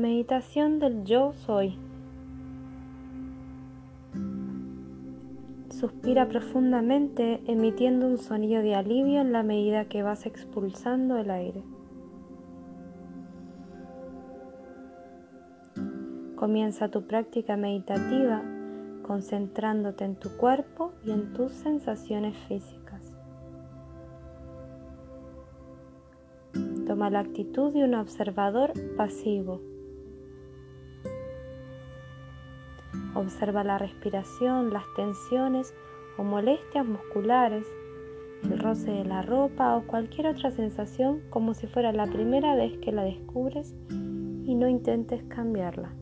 Meditación del yo soy. Suspira profundamente emitiendo un sonido de alivio en la medida que vas expulsando el aire. Comienza tu práctica meditativa concentrándote en tu cuerpo y en tus sensaciones físicas. Toma la actitud de un observador pasivo. Observa la respiración, las tensiones o molestias musculares, el roce de la ropa o cualquier otra sensación como si fuera la primera vez que la descubres y no intentes cambiarla.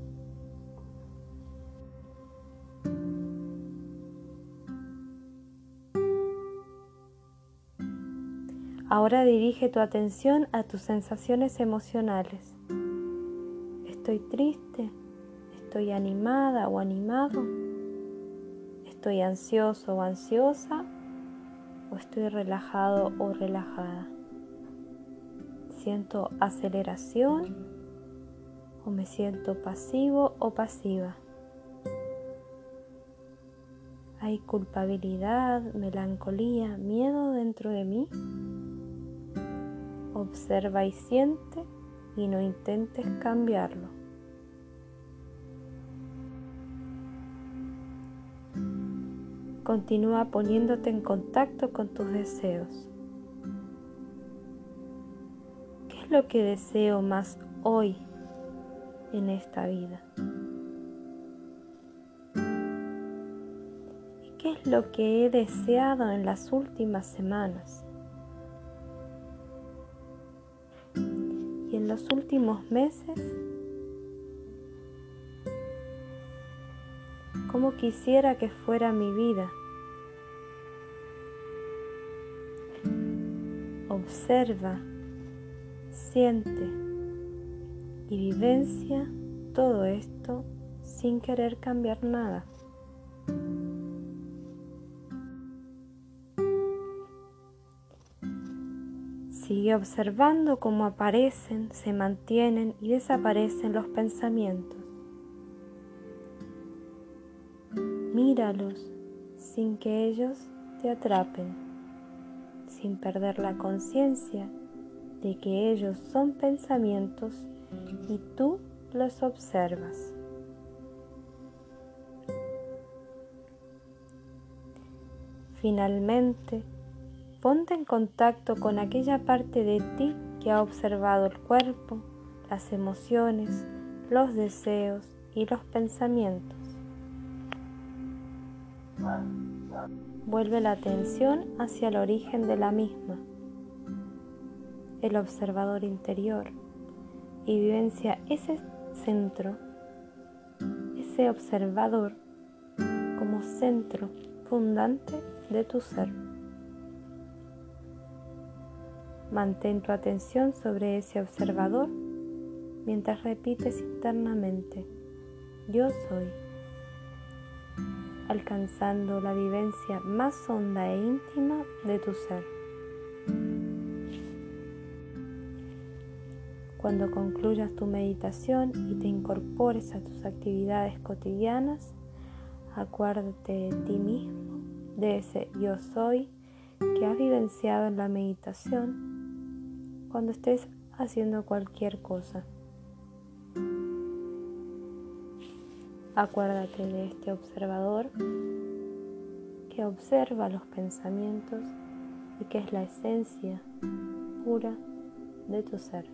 Ahora dirige tu atención a tus sensaciones emocionales. Estoy triste, estoy animada o animado, estoy ansioso o ansiosa o estoy relajado o relajada. Siento aceleración o me siento pasivo o pasiva. Hay culpabilidad, melancolía, miedo dentro de mí observa y siente y no intentes cambiarlo. Continúa poniéndote en contacto con tus deseos. ¿Qué es lo que deseo más hoy en esta vida? ¿Y qué es lo que he deseado en las últimas semanas? en los últimos meses, cómo quisiera que fuera mi vida. Observa, siente y vivencia todo esto sin querer cambiar nada. Sigue observando cómo aparecen, se mantienen y desaparecen los pensamientos. Míralos sin que ellos te atrapen, sin perder la conciencia de que ellos son pensamientos y tú los observas. Finalmente, Ponte en contacto con aquella parte de ti que ha observado el cuerpo, las emociones, los deseos y los pensamientos. Vuelve la atención hacia el origen de la misma, el observador interior, y vivencia ese centro, ese observador como centro fundante de tu ser. Mantén tu atención sobre ese observador mientras repites internamente, yo soy, alcanzando la vivencia más honda e íntima de tu ser. Cuando concluyas tu meditación y te incorpores a tus actividades cotidianas, acuérdate de ti mismo, de ese yo soy que has vivenciado en la meditación cuando estés haciendo cualquier cosa. Acuérdate de este observador que observa los pensamientos y que es la esencia pura de tu ser.